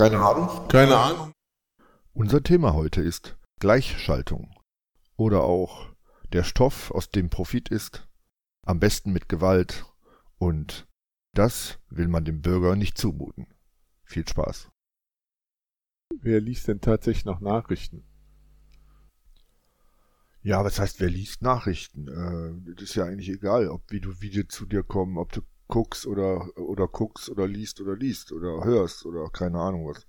Keine Ahnung. Keine Ahnung. Unser Thema heute ist Gleichschaltung oder auch der Stoff, aus dem Profit ist, am besten mit Gewalt und das will man dem Bürger nicht zumuten. Viel Spaß. Wer liest denn tatsächlich noch Nachrichten? Ja, was heißt, wer liest Nachrichten? Äh, das ist ja eigentlich egal, ob wie du Video zu dir kommen, ob du guckst oder oder guckst oder liest oder liest oder hörst oder keine Ahnung was.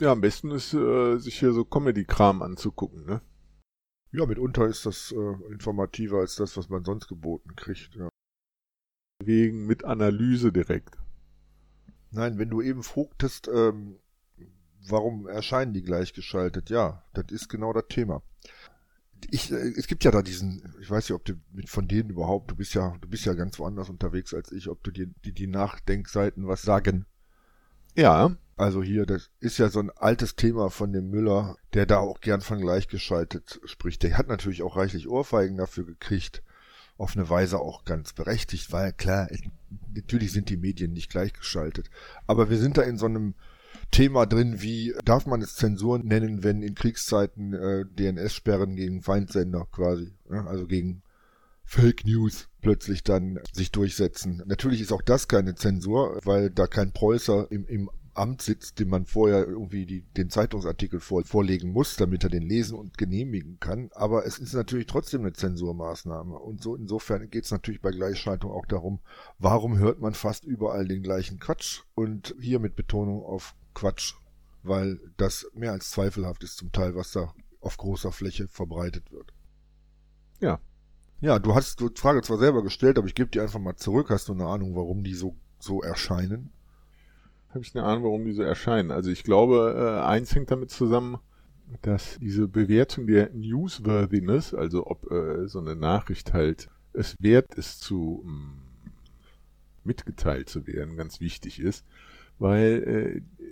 Ja, am besten ist, äh, sich hier so Comedy-Kram anzugucken, ne? Ja, mitunter ist das äh, informativer als das, was man sonst geboten kriegt. Ja. Wegen mit Analyse direkt. Nein, wenn du eben frugtest, ähm, warum erscheinen die gleichgeschaltet? Ja, das ist genau das Thema. Ich, äh, es gibt ja da diesen, ich weiß nicht, ob du mit von denen überhaupt, du bist ja, du bist ja ganz woanders unterwegs als ich, ob du dir die, die Nachdenkseiten was sagen. Ja. Also hier, das ist ja so ein altes Thema von dem Müller, der da auch gern von gleichgeschaltet spricht. Der hat natürlich auch reichlich Ohrfeigen dafür gekriegt. Auf eine Weise auch ganz berechtigt, weil klar, natürlich sind die Medien nicht gleichgeschaltet. Aber wir sind da in so einem Thema drin, wie darf man es Zensur nennen, wenn in Kriegszeiten äh, DNS-Sperren gegen Feindsender quasi, ne? also gegen Fake News plötzlich dann sich durchsetzen. Natürlich ist auch das keine Zensur, weil da kein Preußer im, im Amt sitzt, dem man vorher irgendwie die, den Zeitungsartikel vor, vorlegen muss, damit er den lesen und genehmigen kann. Aber es ist natürlich trotzdem eine Zensurmaßnahme. Und so insofern geht es natürlich bei Gleichschaltung auch darum, warum hört man fast überall den gleichen Quatsch? Und hier mit Betonung auf Quatsch, weil das mehr als zweifelhaft ist zum Teil, was da auf großer Fläche verbreitet wird. Ja. Ja, du hast die Frage zwar selber gestellt, aber ich gebe die einfach mal zurück. Hast du eine Ahnung, warum die so, so erscheinen? habe ich eine Ahnung, warum die so erscheinen. Also ich glaube, äh, eins hängt damit zusammen, dass diese Bewertung der Newsworthiness, also ob äh, so eine Nachricht halt es wert ist, zu mh, mm, mitgeteilt zu werden, ganz wichtig ist, weil äh,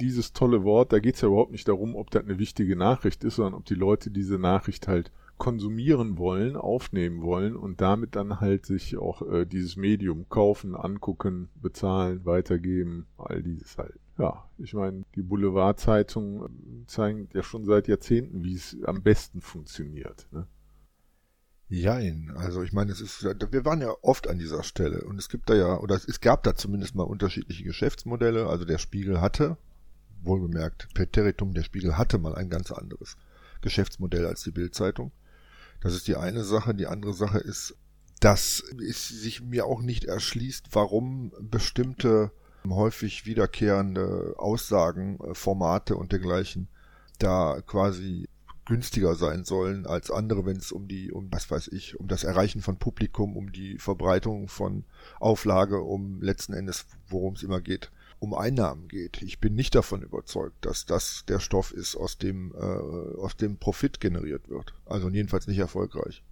dieses tolle Wort, da geht es ja überhaupt nicht darum, ob das eine wichtige Nachricht ist, sondern ob die Leute diese Nachricht halt konsumieren wollen, aufnehmen wollen und damit dann halt sich auch äh, dieses Medium kaufen, angucken, bezahlen, weitergeben, all dieses halt. Ja, ich meine, die Boulevardzeitungen zeigen ja schon seit Jahrzehnten, wie es am besten funktioniert. Ne? Jein, also ich meine, es ist, wir waren ja oft an dieser Stelle und es gibt da ja, oder es gab da zumindest mal unterschiedliche Geschäftsmodelle. Also der Spiegel hatte, wohlgemerkt, Präteritum, der Spiegel hatte mal ein ganz anderes Geschäftsmodell als die Bildzeitung. Das ist die eine Sache. Die andere Sache ist, dass es sich mir auch nicht erschließt, warum bestimmte häufig wiederkehrende Aussagen, äh, Formate und dergleichen da quasi günstiger sein sollen als andere, wenn es um die, um was weiß ich, um das Erreichen von Publikum, um die Verbreitung von Auflage, um letzten Endes, worum es immer geht, um Einnahmen geht. Ich bin nicht davon überzeugt, dass das der Stoff ist, aus dem, äh, aus dem Profit generiert wird. Also jedenfalls nicht erfolgreich.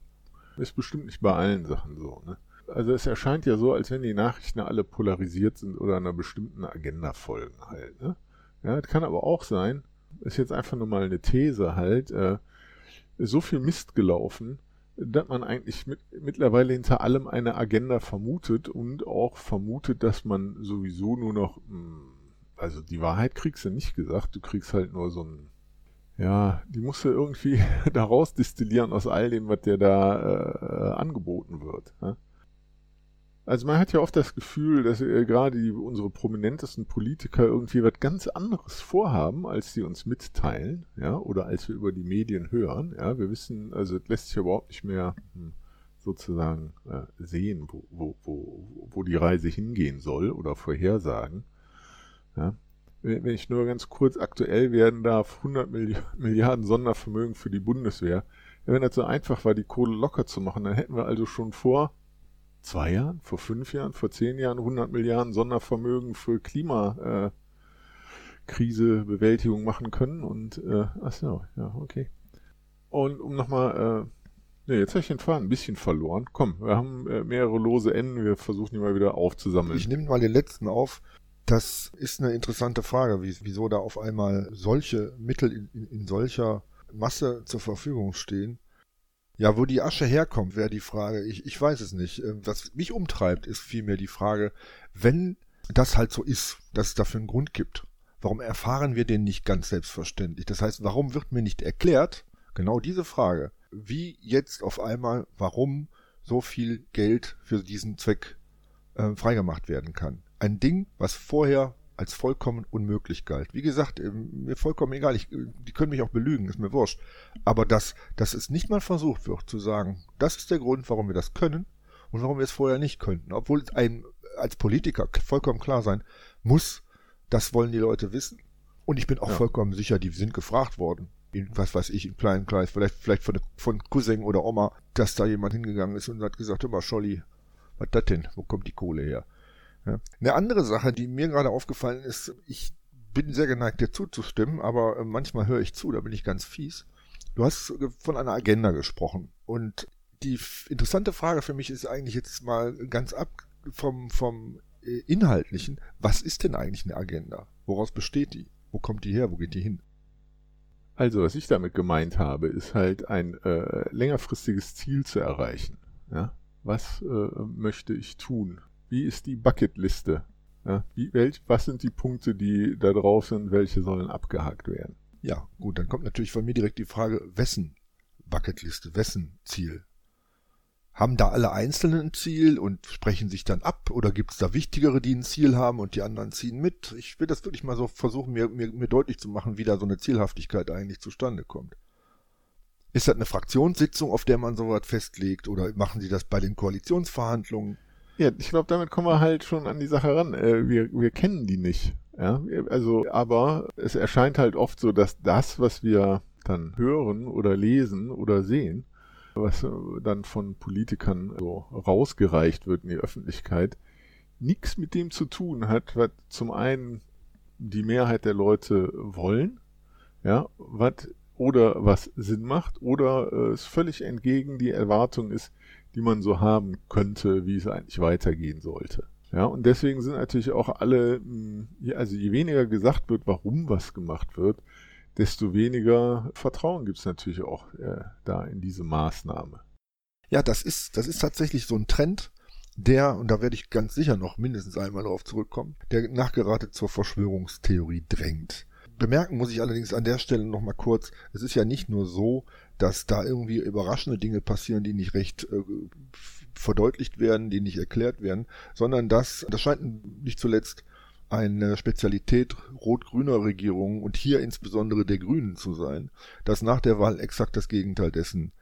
Ist bestimmt nicht bei allen Sachen so, ne? Also es erscheint ja so, als wenn die Nachrichten alle polarisiert sind oder einer bestimmten Agenda folgen halt, ne? Ja, das kann aber auch sein, ist jetzt einfach nur mal eine These halt, äh, so viel Mist gelaufen, dass man eigentlich mit, mittlerweile hinter allem eine Agenda vermutet und auch vermutet, dass man sowieso nur noch, hm, also die Wahrheit kriegst du nicht gesagt, du kriegst halt nur so ein, ja, die musst du irgendwie daraus destillieren aus all dem, was dir da äh, angeboten wird. Ja? Also man hat ja oft das Gefühl, dass äh, gerade die, unsere prominentesten Politiker irgendwie was ganz anderes vorhaben, als sie uns mitteilen, ja, oder als wir über die Medien hören. Ja, wir wissen, also es lässt sich überhaupt nicht mehr hm, sozusagen äh, sehen, wo, wo, wo, wo die Reise hingehen soll oder vorhersagen. Ja. Wenn ich nur ganz kurz aktuell werden darf, 100 Milliarden Sondervermögen für die Bundeswehr. Wenn das so einfach war, die Kohle locker zu machen, dann hätten wir also schon vor zwei Jahren, vor fünf Jahren, vor zehn Jahren 100 Milliarden Sondervermögen für Klimakrise, äh, machen können und äh, ach so, ja, okay. Und um nochmal, äh, ne, jetzt habe ich den Faden ein bisschen verloren. Komm, wir haben äh, mehrere lose Enden, wir versuchen die mal wieder aufzusammeln. Ich nehme mal den letzten auf. Das ist eine interessante Frage, wieso da auf einmal solche Mittel in, in solcher Masse zur Verfügung stehen. Ja, wo die Asche herkommt, wäre die Frage. Ich, ich weiß es nicht. Ähm, was mich umtreibt, ist vielmehr die Frage, wenn das halt so ist, dass es dafür einen Grund gibt. Warum erfahren wir den nicht ganz selbstverständlich? Das heißt, warum wird mir nicht erklärt, genau diese Frage, wie jetzt auf einmal, warum so viel Geld für diesen Zweck äh, freigemacht werden kann? Ein Ding, was vorher als vollkommen unmöglich galt. Wie gesagt, äh, mir vollkommen egal, ich, die können mich auch belügen, ist mir wurscht. Aber dass, dass es nicht mal versucht wird zu sagen, das ist der Grund, warum wir das können und warum wir es vorher nicht könnten. Obwohl es ein als Politiker vollkommen klar sein muss, das wollen die Leute wissen. Und ich bin auch ja. vollkommen sicher, die sind gefragt worden. In, was weiß ich, im kleinen Kreis, vielleicht, vielleicht von, von Cousin oder Oma, dass da jemand hingegangen ist und hat gesagt, hör mal, Scholli, was das denn? Wo kommt die Kohle her? Ja. Eine andere Sache, die mir gerade aufgefallen ist, ich bin sehr geneigt, dir zuzustimmen, aber äh, manchmal höre ich zu, da bin ich ganz fies. Du hast von einer Agenda gesprochen und die interessante Frage für mich ist eigentlich jetzt mal ganz ab vom, vom äh, Inhaltlichen, was ist denn eigentlich eine Agenda? Woraus besteht die? Wo kommt die her? Wo geht die hin? Also, was ich damit gemeint habe, ist halt ein äh, längerfristiges Ziel zu erreichen. Ja? Was äh, möchte ich tun? Wie ist die Bucketliste? Ja? Wie, welch, was sind die Punkte, die da drauf sind? Welche sollen abgehakt werden? Ja, gut, dann kommt natürlich von mir direkt die Frage, wessen Bucketliste, wessen Ziel? Haben da alle Einzelnen ein Ziel und sprechen sich dann ab? Oder gibt es da wichtigere, die ein Ziel haben und die anderen ziehen mit? Ich will das wirklich mal so versuchen, mir, mir, mir deutlich zu machen, wie da so eine Zielhaftigkeit eigentlich zustande kommt. Ist das eine Fraktionssitzung, auf der man sowas festlegt? Oder machen Sie das bei den Koalitionsverhandlungen? Ja, ich glaube, damit kommen wir halt schon an die Sache ran. Äh, wir, wir kennen die nicht. Ja, also, aber es erscheint halt oft so, dass das, was wir dann hören oder lesen oder sehen, was äh, dann von Politikern so rausgereicht wird in die Öffentlichkeit, nichts mit dem zu tun hat, was zum einen die Mehrheit der Leute wollen, ja, was oder was Sinn macht, oder äh, es völlig entgegen die Erwartung ist, die man so haben könnte, wie es eigentlich weitergehen sollte. Ja, und deswegen sind natürlich auch alle, hm, also je weniger gesagt wird, warum was gemacht wird, desto weniger Vertrauen gibt es natürlich auch äh, da in diese Maßnahme. Ja, das ist, das ist tatsächlich so ein Trend, der, und da werde ich ganz sicher noch mindestens einmal darauf zurückkommen, der nachgerade zur Verschwörungstheorie drängt. Bemerken muss ich allerdings an der Stelle nochmal kurz, es ist ja nicht nur so, dass da irgendwie überraschende Dinge passieren, die nicht recht äh, verdeutlicht werden, die nicht erklärt werden, sondern dass, das scheint nicht zuletzt eine Spezialität rot-grüner Regierungen und hier insbesondere der Grünen zu sein, dass nach der Wahl exakt das Gegenteil dessen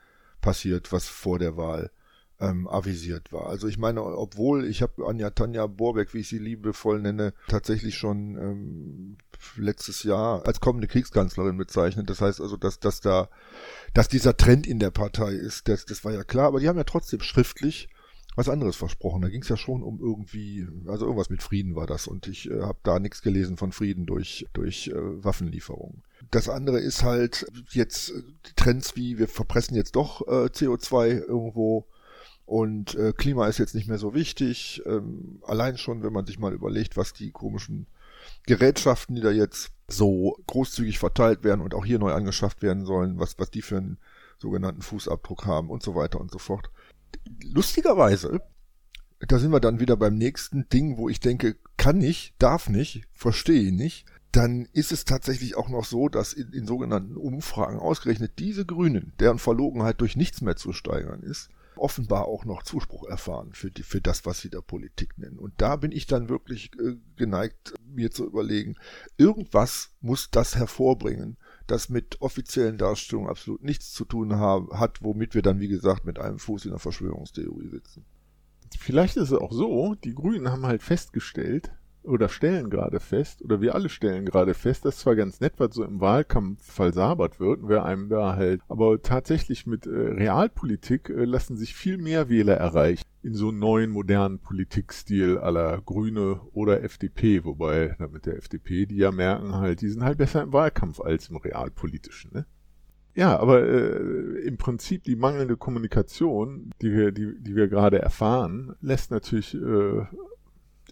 passiert, was vor der Wahl ähm, avisiert war. Also ich meine, obwohl ich habe Anja Tanja Borbeck, wie ich sie liebevoll nenne, tatsächlich schon ähm, letztes Jahr als kommende Kriegskanzlerin bezeichnet. Das heißt also, dass, dass da, dass dieser Trend in der Partei ist, das, das war ja klar, aber die haben ja trotzdem schriftlich was anderes versprochen. Da ging es ja schon um irgendwie, also irgendwas mit Frieden war das und ich äh, habe da nichts gelesen von Frieden durch, durch äh, Waffenlieferungen. Das andere ist halt jetzt äh, Trends wie wir verpressen jetzt doch äh, CO2 irgendwo und äh, Klima ist jetzt nicht mehr so wichtig. Ähm, allein schon, wenn man sich mal überlegt, was die komischen Gerätschaften, die da jetzt so großzügig verteilt werden und auch hier neu angeschafft werden sollen, was, was die für einen sogenannten Fußabdruck haben und so weiter und so fort lustigerweise, da sind wir dann wieder beim nächsten Ding, wo ich denke, kann nicht, darf nicht, verstehe nicht. Dann ist es tatsächlich auch noch so, dass in, in sogenannten Umfragen ausgerechnet diese Grünen, deren Verlogenheit durch nichts mehr zu steigern ist, offenbar auch noch Zuspruch erfahren für, die, für das, was sie der Politik nennen. Und da bin ich dann wirklich äh, geneigt, mir zu überlegen, irgendwas muss das hervorbringen, das mit offiziellen Darstellungen absolut nichts zu tun hat, womit wir dann, wie gesagt, mit einem Fuß in der Verschwörungstheorie sitzen. Vielleicht ist es auch so, die Grünen haben halt festgestellt, oder stellen gerade fest, oder wir alle stellen gerade fest, dass zwar ganz nett, was so im Wahlkampf versabert wird, wer einem da halt, aber tatsächlich mit äh, Realpolitik äh, lassen sich viel mehr Wähler erreichen in so einen neuen modernen Politikstil aller Grüne oder FDP, wobei damit der FDP, die ja merken halt, die sind halt besser im Wahlkampf als im realpolitischen, ne? Ja, aber äh, im Prinzip die mangelnde Kommunikation, die wir, die, die wir gerade erfahren, lässt natürlich äh,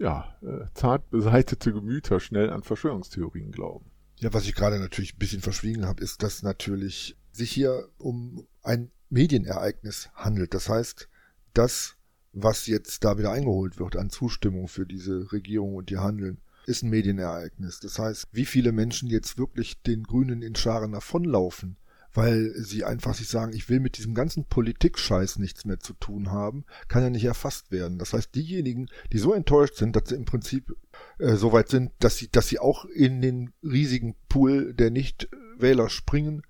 ja, äh, zart beseitete Gemüter schnell an Verschwörungstheorien glauben. Ja, was ich gerade natürlich ein bisschen verschwiegen habe, ist, dass natürlich sich hier um ein Medienereignis handelt. Das heißt, dass was jetzt da wieder eingeholt wird an Zustimmung für diese Regierung und ihr Handeln, ist ein Medienereignis. Das heißt, wie viele Menschen jetzt wirklich den Grünen in Scharen davonlaufen, weil sie einfach sich sagen, ich will mit diesem ganzen Politik-Scheiß nichts mehr zu tun haben, kann ja nicht erfasst werden. Das heißt, diejenigen, die so enttäuscht sind, dass sie im Prinzip äh, so weit sind, dass sie, dass sie auch in den riesigen Pool der Nichtwähler springen,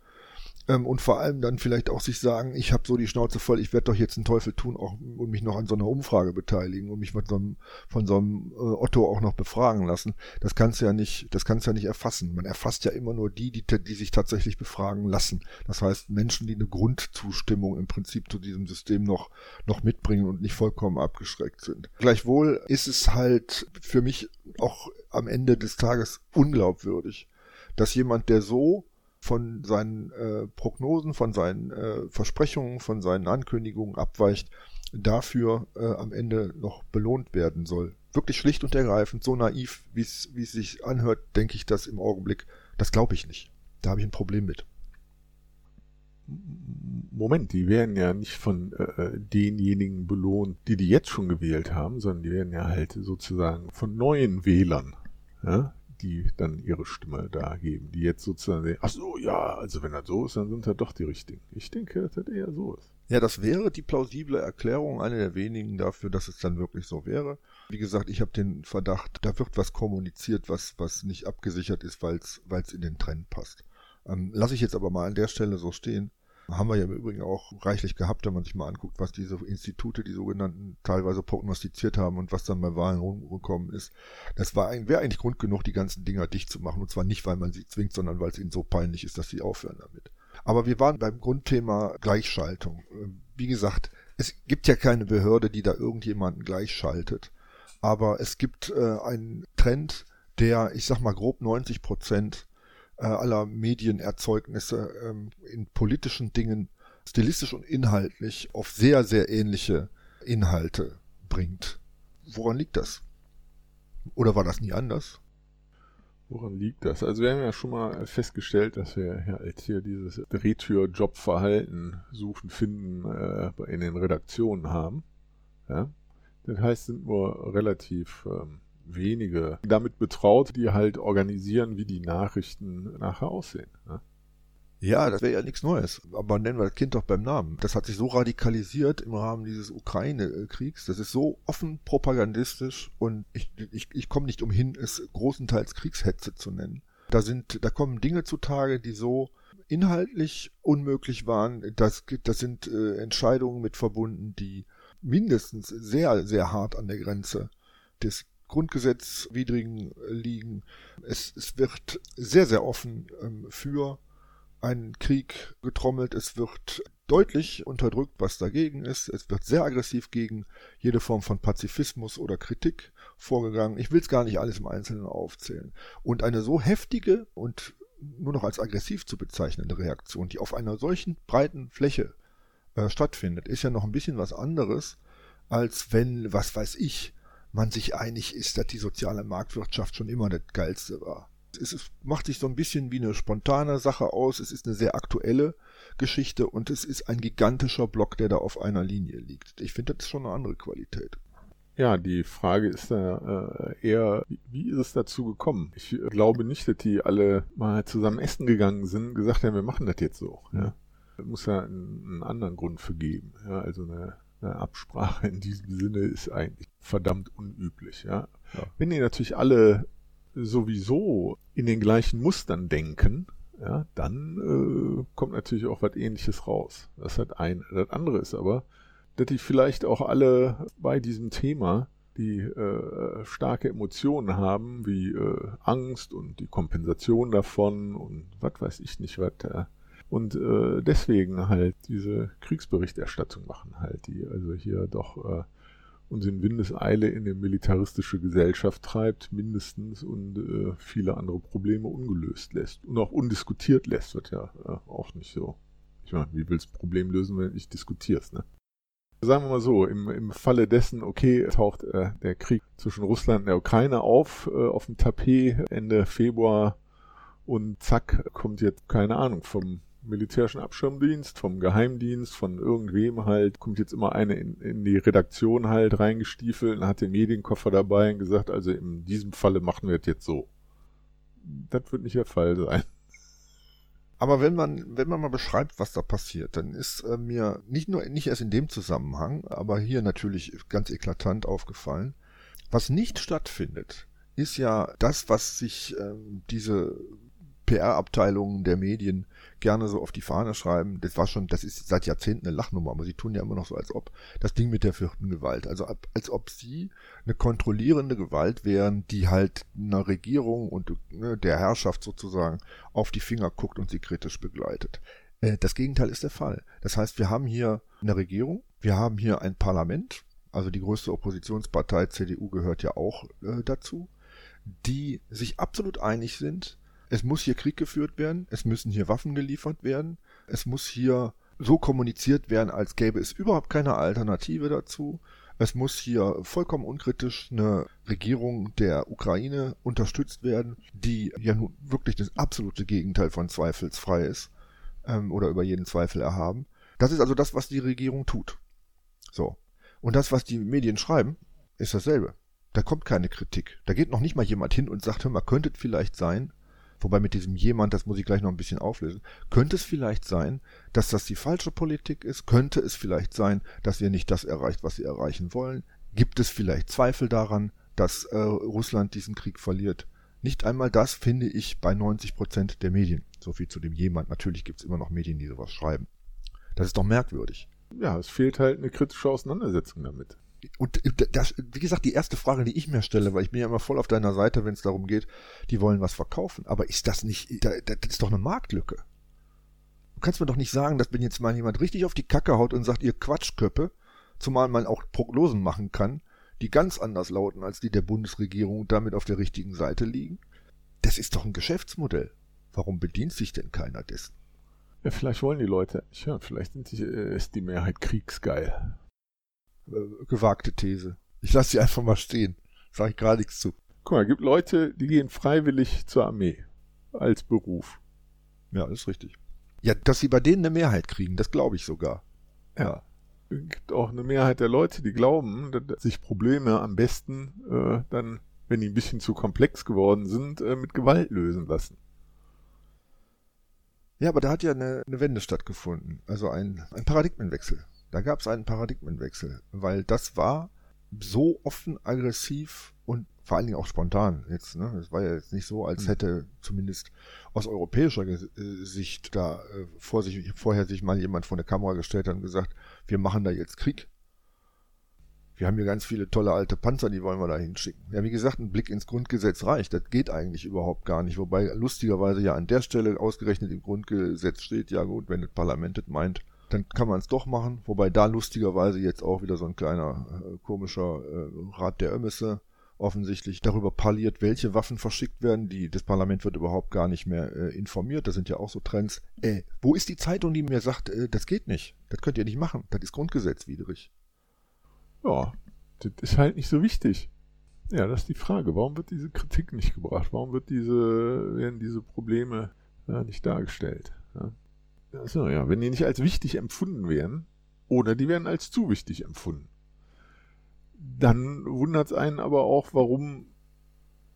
ähm, und vor allem dann vielleicht auch sich sagen, ich habe so die Schnauze voll, ich werde doch jetzt einen Teufel tun auch, und mich noch an so einer Umfrage beteiligen und mich von so einem, von so einem äh, Otto auch noch befragen lassen. Das kannst du ja nicht, das kannst du ja nicht erfassen. Man erfasst ja immer nur die, die, die sich tatsächlich befragen lassen. Das heißt, Menschen, die eine Grundzustimmung im Prinzip zu diesem System noch, noch mitbringen und nicht vollkommen abgeschreckt sind. Gleichwohl ist es halt für mich auch am Ende des Tages unglaubwürdig, dass jemand, der so von seinen äh, Prognosen, von seinen äh, Versprechungen, von seinen Ankündigungen abweicht, dafür äh, am Ende noch belohnt werden soll. Wirklich schlicht und ergreifend, so naiv, wie es sich anhört, denke ich das im Augenblick, das glaube ich nicht. Da habe ich ein Problem mit. Moment, die werden ja nicht von äh, denjenigen belohnt, die die jetzt schon gewählt haben, sondern die werden ja halt sozusagen von neuen Wählern, ja, die dann ihre Stimme da geben, die jetzt sozusagen sagen, ach so, ja, also wenn das so ist, dann sind das doch die richtigen. Ich denke, dass das eher so ist. Ja, das wäre die plausible Erklärung, eine der wenigen dafür, dass es dann wirklich so wäre. Wie gesagt, ich habe den Verdacht, da wird was kommuniziert, was, was nicht abgesichert ist, weil es in den Trend passt. Ähm, Lasse ich jetzt aber mal an der Stelle so stehen. Haben wir ja im Übrigen auch reichlich gehabt, wenn man sich mal anguckt, was diese Institute, die sogenannten, teilweise prognostiziert haben und was dann bei Wahlen rumgekommen ist. Das war wäre eigentlich Grund genug, die ganzen Dinger dicht zu machen. Und zwar nicht, weil man sie zwingt, sondern weil es ihnen so peinlich ist, dass sie aufhören damit. Aber wir waren beim Grundthema Gleichschaltung. Wie gesagt, es gibt ja keine Behörde, die da irgendjemanden gleichschaltet. Aber es gibt äh, einen Trend, der, ich sag mal, grob 90 Prozent äh, aller Medienerzeugnisse ähm, in politischen Dingen stilistisch und inhaltlich auf sehr, sehr ähnliche Inhalte bringt. Woran liegt das? Oder war das nie anders? Woran liegt das? Also wir haben ja schon mal festgestellt, dass wir ja jetzt hier dieses Drehtür-Job-Verhalten suchen, finden äh, in den Redaktionen haben. Ja? Das heißt, sind nur relativ ähm, wenige damit betraut, die halt organisieren, wie die Nachrichten nachher aussehen. Ne? Ja, das wäre ja nichts Neues. Aber nennen wir das Kind doch beim Namen. Das hat sich so radikalisiert im Rahmen dieses Ukraine-Kriegs. Das ist so offen propagandistisch und ich, ich, ich komme nicht umhin, es großenteils Kriegshetze zu nennen. Da sind, da kommen Dinge zutage, die so inhaltlich unmöglich waren. Das, das sind äh, Entscheidungen mit verbunden, die mindestens sehr, sehr hart an der Grenze des grundgesetzwidrigen liegen. Es, es wird sehr, sehr offen ähm, für einen Krieg getrommelt. Es wird deutlich unterdrückt, was dagegen ist. Es wird sehr aggressiv gegen jede Form von Pazifismus oder Kritik vorgegangen. Ich will es gar nicht alles im Einzelnen aufzählen. Und eine so heftige und nur noch als aggressiv zu bezeichnende Reaktion, die auf einer solchen breiten Fläche äh, stattfindet, ist ja noch ein bisschen was anderes, als wenn, was weiß ich, man sich einig ist, dass die soziale Marktwirtschaft schon immer das Geilste war. Es macht sich so ein bisschen wie eine spontane Sache aus. Es ist eine sehr aktuelle Geschichte und es ist ein gigantischer Block, der da auf einer Linie liegt. Ich finde, das ist schon eine andere Qualität. Ja, die Frage ist da äh, eher, wie ist es dazu gekommen? Ich glaube nicht, dass die alle mal zusammen essen gegangen sind, gesagt haben, wir machen das jetzt so. Ja. Muss ja einen, einen anderen Grund für geben. Ja, also eine eine Absprache in diesem Sinne ist eigentlich verdammt unüblich. Ja? ja. Wenn die natürlich alle sowieso in den gleichen Mustern denken, ja, dann äh, kommt natürlich auch was ähnliches raus. Das hat ein. Das andere ist aber, dass die vielleicht auch alle bei diesem Thema die äh, starke Emotionen haben, wie äh, Angst und die Kompensation davon und was weiß ich nicht, was da und äh, deswegen halt diese Kriegsberichterstattung machen halt, die also hier doch äh, uns in Windeseile in eine militaristische Gesellschaft treibt, mindestens, und äh, viele andere Probleme ungelöst lässt und auch undiskutiert lässt, wird ja äh, auch nicht so. Ich meine, wie willst du Problem lösen, wenn du nicht diskutierst, ne? Sagen wir mal so, im, im Falle dessen, okay, taucht äh, der Krieg zwischen Russland und der Ukraine auf, äh, auf dem Tapet Ende Februar und zack, kommt jetzt, keine Ahnung, vom militärischen Abschirmdienst, vom Geheimdienst, von irgendwem halt, kommt jetzt immer eine in, in die Redaktion halt reingestiefelt und hat den Medienkoffer dabei und gesagt, also in diesem Falle machen wir es jetzt so. Das wird nicht der Fall sein. Aber wenn man, wenn man mal beschreibt, was da passiert, dann ist äh, mir nicht nur, nicht erst in dem Zusammenhang, aber hier natürlich ganz eklatant aufgefallen, was nicht stattfindet, ist ja das, was sich äh, diese PR-Abteilungen der Medien gerne so auf die Fahne schreiben. Das war schon, das ist seit Jahrzehnten eine Lachnummer, aber sie tun ja immer noch so, als ob das Ding mit der vierten Gewalt, also als ob sie eine kontrollierende Gewalt wären, die halt einer Regierung und ne, der Herrschaft sozusagen auf die Finger guckt und sie kritisch begleitet. Äh, das Gegenteil ist der Fall. Das heißt, wir haben hier eine Regierung, wir haben hier ein Parlament, also die größte Oppositionspartei CDU gehört ja auch äh, dazu, die sich absolut einig sind, es muss hier Krieg geführt werden, es müssen hier Waffen geliefert werden, es muss hier so kommuniziert werden, als gäbe es überhaupt keine Alternative dazu. Es muss hier vollkommen unkritisch eine Regierung der Ukraine unterstützt werden, die ja nun wirklich das absolute Gegenteil von zweifelsfrei ist ähm, oder über jeden Zweifel erhaben. Das ist also das, was die Regierung tut. So. Und das, was die Medien schreiben, ist dasselbe. Da kommt keine Kritik. Da geht noch nicht mal jemand hin und sagt, hör mal, könnte vielleicht sein, Wobei mit diesem jemand, das muss ich gleich noch ein bisschen auflösen. Könnte es vielleicht sein, dass das die falsche Politik ist? Könnte es vielleicht sein, dass ihr nicht das erreicht, was ihr erreichen wollen? Gibt es vielleicht Zweifel daran, dass äh, Russland diesen Krieg verliert? Nicht einmal das finde ich bei 90 Prozent der Medien. So viel zu dem jemand. Natürlich gibt es immer noch Medien, die sowas schreiben. Das ist doch merkwürdig. Ja, es fehlt halt eine kritische Auseinandersetzung damit und das, wie gesagt, die erste Frage, die ich mir stelle, weil ich bin ja immer voll auf deiner Seite, wenn es darum geht, die wollen was verkaufen. Aber ist das nicht, das ist doch eine Marktlücke. Du kannst mir doch nicht sagen, dass wenn jetzt mal jemand richtig auf die Kacke haut und sagt, ihr Quatschköppe, zumal man auch Prognosen machen kann, die ganz anders lauten als die der Bundesregierung und damit auf der richtigen Seite liegen. Das ist doch ein Geschäftsmodell. Warum bedient sich denn keiner dessen? Ja, vielleicht wollen die Leute, ja, vielleicht die, äh, ist die Mehrheit kriegsgeil. Äh, gewagte These. Ich lasse sie einfach mal stehen. Sage ich gar nichts zu. Guck mal, es gibt Leute, die gehen freiwillig zur Armee. Als Beruf. Ja, das ist richtig. Ja, dass sie bei denen eine Mehrheit kriegen, das glaube ich sogar. Ja. Es gibt auch eine Mehrheit der Leute, die glauben, dass sich Probleme am besten äh, dann, wenn die ein bisschen zu komplex geworden sind, äh, mit Gewalt lösen lassen. Ja, aber da hat ja eine, eine Wende stattgefunden. Also ein, ein Paradigmenwechsel. Da gab es einen Paradigmenwechsel, weil das war so offen aggressiv und vor allen Dingen auch spontan jetzt. Ne? Es war ja jetzt nicht so, als hm. hätte zumindest aus europäischer äh, Sicht da äh, vor sich, vorher sich mal jemand vor eine Kamera gestellt hat und gesagt, wir machen da jetzt Krieg. Wir haben hier ganz viele tolle alte Panzer, die wollen wir da hinschicken. Ja, wie gesagt, ein Blick ins Grundgesetz reicht. Das geht eigentlich überhaupt gar nicht. Wobei lustigerweise ja an der Stelle ausgerechnet im Grundgesetz steht, ja gut, wenn das Parlament das meint, dann kann man es doch machen. Wobei da lustigerweise jetzt auch wieder so ein kleiner äh, komischer äh, Rat der Ömmisse offensichtlich darüber parliert, welche Waffen verschickt werden. Die, das Parlament wird überhaupt gar nicht mehr äh, informiert. Das sind ja auch so Trends. Äh, wo ist die Zeitung, die mir sagt, äh, das geht nicht? Das könnt ihr nicht machen. Das ist grundgesetzwidrig. Ja, das ist halt nicht so wichtig. Ja, das ist die Frage. Warum wird diese Kritik nicht gebracht? Warum wird diese, werden diese Probleme ja, nicht dargestellt? Ja? Achso, ja, wenn die nicht als wichtig empfunden werden, oder die werden als zu wichtig empfunden. Dann wundert es einen aber auch, warum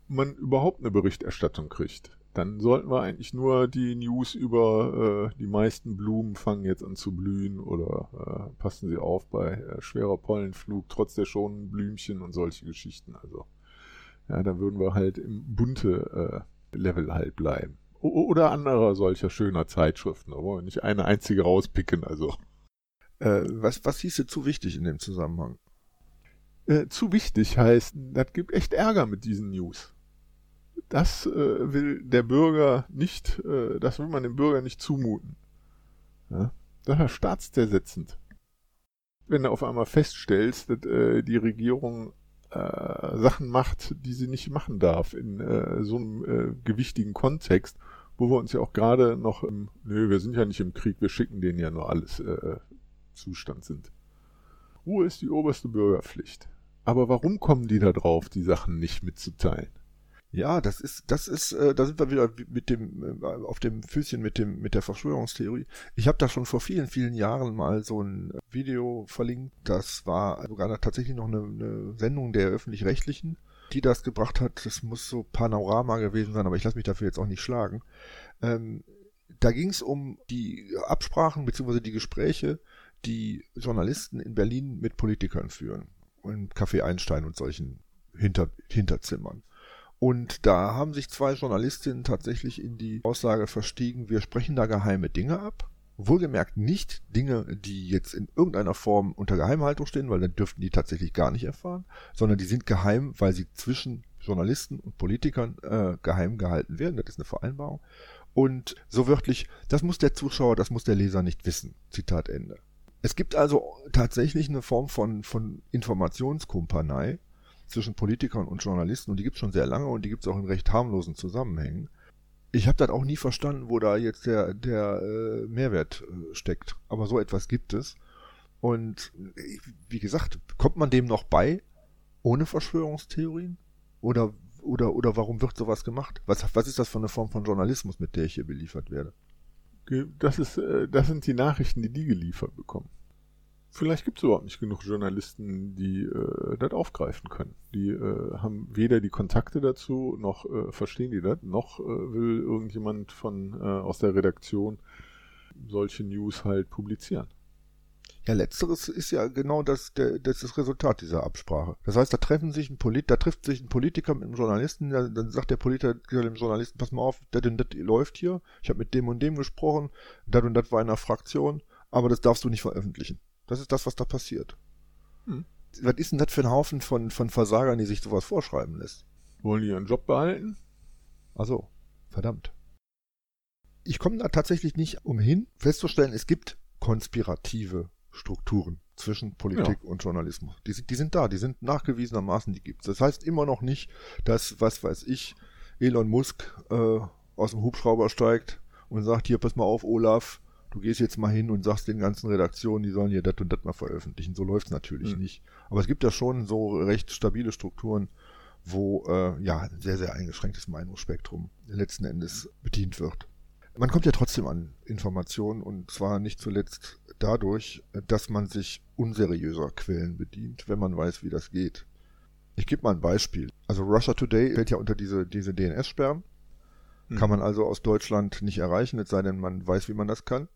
man überhaupt eine Berichterstattung kriegt. Dann sollten wir eigentlich nur die News über äh, die meisten Blumen fangen jetzt an zu blühen oder äh, passen sie auf bei äh, schwerer Pollenflug, trotz der schonenden Blümchen und solche Geschichten. Also, ja, da würden wir halt im bunte äh, Level halt bleiben oder anderer solcher schöner Zeitschriften, aber nicht eine einzige rauspicken, also. Äh, was, was hieße zu wichtig in dem Zusammenhang? Äh, zu wichtig heißt, das gibt echt Ärger mit diesen News. Das äh, will der Bürger nicht, äh, das will man dem Bürger nicht zumuten. Ja? Das ist staatszersetzend. Wenn du auf einmal feststellst, dass äh, die Regierung äh, Sachen macht, die sie nicht machen darf in so einem gewichtigen Kontext, wo wir uns ja auch gerade noch im, nö, wir sind ja nicht im Krieg, wir schicken denen ja nur alles äh, Zustand sind. Ruhe ist die oberste Bürgerpflicht. Aber warum kommen die da drauf, die Sachen nicht mitzuteilen? Ja, das ist, das ist, äh, da sind wir wieder mit dem, äh, auf dem Füßchen mit dem, mit der Verschwörungstheorie. Ich habe da schon vor vielen, vielen Jahren mal so ein Video verlinkt. Das war sogar tatsächlich noch eine, eine Sendung der öffentlich-rechtlichen, die das gebracht hat. Das muss so Panorama gewesen sein, aber ich lasse mich dafür jetzt auch nicht schlagen. Ähm, da ging es um die Absprachen bzw. die Gespräche, die Journalisten in Berlin mit Politikern führen. Im Café Einstein und solchen Hinter Hinterzimmern. Und da haben sich zwei Journalistinnen tatsächlich in die Aussage verstiegen, wir sprechen da geheime Dinge ab. Wohlgemerkt nicht Dinge, die jetzt in irgendeiner Form unter Geheimhaltung stehen, weil dann dürften die tatsächlich gar nicht erfahren, sondern die sind geheim, weil sie zwischen Journalisten und Politikern äh, geheim gehalten werden. Das ist eine Vereinbarung. Und so wörtlich, das muss der Zuschauer, das muss der Leser nicht wissen. Zitat Ende. Es gibt also tatsächlich eine Form von, von Informationskumpanei, zwischen Politikern und Journalisten und die gibt es schon sehr lange und die gibt es auch in recht harmlosen Zusammenhängen. Ich habe das auch nie verstanden, wo da jetzt der, der äh, Mehrwert äh, steckt. Aber so etwas gibt es. Und äh, wie gesagt, kommt man dem noch bei ohne Verschwörungstheorien? Oder, oder, oder warum wird sowas gemacht? Was, was ist das für eine Form von Journalismus, mit der ich hier beliefert werde? Das, ist, äh, das sind die Nachrichten, die die geliefert bekommen vielleicht gibt es überhaupt nicht genug Journalisten, die äh, das aufgreifen können. Die äh, haben weder die Kontakte dazu, noch äh, verstehen die das, noch äh, will irgendjemand von äh, aus der Redaktion solche News halt publizieren. Ja, letzteres ist ja genau das, der, das, das Resultat dieser Absprache. Das heißt, da treffen sich ein Polit, da trifft sich ein Politiker mit einem Journalisten, da, dann sagt der Politiker dem Journalisten, pass mal auf, das und das läuft hier, ich habe mit dem und dem gesprochen, das und das war in einer Fraktion, aber das darfst du nicht veröffentlichen. Das ist das, was da passiert. Hm. Was ist denn das für ein Haufen von, von Versagern, die sich sowas vorschreiben lässt? Wollen die ihren Job behalten? Also, verdammt. Ich komme da tatsächlich nicht umhin, festzustellen, es gibt konspirative Strukturen zwischen Politik ja. und Journalismus. Die, die sind da, die sind nachgewiesenermaßen, die gibt es. Das heißt immer noch nicht, dass, was weiß ich, Elon Musk äh, aus dem Hubschrauber steigt und sagt, hier, pass mal auf, Olaf, du gehst jetzt mal hin und sagst den ganzen Redaktionen, die sollen hier das und das mal veröffentlichen. So läuft es natürlich mhm. nicht. Aber es gibt ja schon so recht stabile Strukturen, wo äh, ja ein sehr, sehr eingeschränktes Meinungsspektrum letzten Endes bedient wird. Man kommt ja trotzdem an Informationen und zwar nicht zuletzt dadurch, dass man sich unseriöser Quellen bedient, wenn man weiß, wie das geht. Ich gebe mal ein Beispiel. Also Russia Today fällt ja unter diese, diese DNS-Sperren. Hm. Kann man also aus Deutschland nicht erreichen, es sei denn, man weiß, wie man das kann.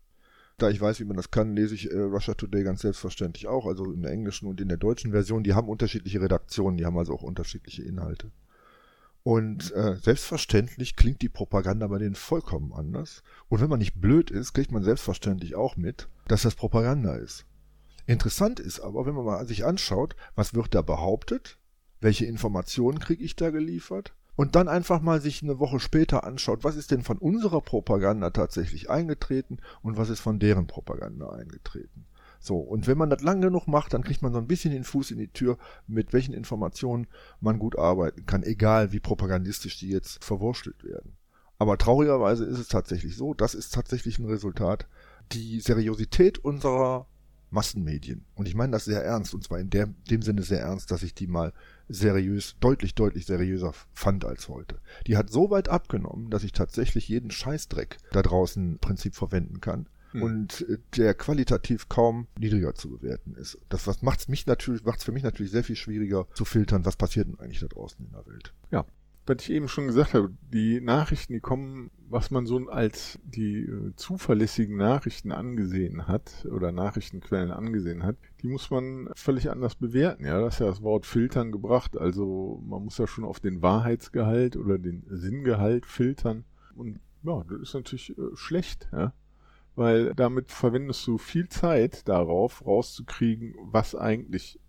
Da ich weiß, wie man das kann, lese ich äh, Russia Today ganz selbstverständlich auch, also in der englischen und in der deutschen Version. Die haben unterschiedliche Redaktionen, die haben also auch unterschiedliche Inhalte. Und äh, selbstverständlich klingt die Propaganda bei denen vollkommen anders. Und wenn man nicht blöd ist, kriegt man selbstverständlich auch mit, dass das Propaganda ist. Interessant ist aber, wenn man mal sich anschaut, was wird da behauptet, welche Informationen kriege ich da geliefert und dann einfach mal sich eine Woche später anschaut, was ist denn von unserer Propaganda tatsächlich eingetreten und was ist von deren Propaganda eingetreten. So, und wenn man das lang genug macht, dann kriegt man so ein bisschen den Fuß in die Tür, mit welchen Informationen man gut arbeiten kann, egal wie propagandistisch die jetzt verwurstelt werden. Aber traurigerweise ist es tatsächlich so, das ist tatsächlich ein Resultat. Die Seriosität unserer Massenmedien. Und ich meine das sehr ernst, und zwar in der, dem Sinne sehr ernst, dass ich die mal seriös, deutlich, deutlich seriöser fand als heute. Die hat so weit abgenommen, dass ich tatsächlich jeden Scheißdreck da draußen im Prinzip verwenden kann. Hm. Und äh, der qualitativ kaum niedriger zu bewerten ist. Das was macht's mich natürlich, macht's für mich natürlich sehr viel schwieriger zu filtern, was passiert denn eigentlich da draußen in der Welt. Ja, was ich eben schon gesagt habe, die Nachrichten, die kommen, was man so als die äh, zuverlässigen Nachrichten angesehen hat oder Nachrichtenquellen angesehen hat, die muss man völlig anders bewerten. Ja, das ist ja das Wort filtern gebracht. Also man muss ja schon auf den Wahrheitsgehalt oder den Sinngehalt filtern. Und ja, das ist natürlich äh, schlecht, ja. Weil damit verwendest du viel Zeit darauf, rauszukriegen, was eigentlich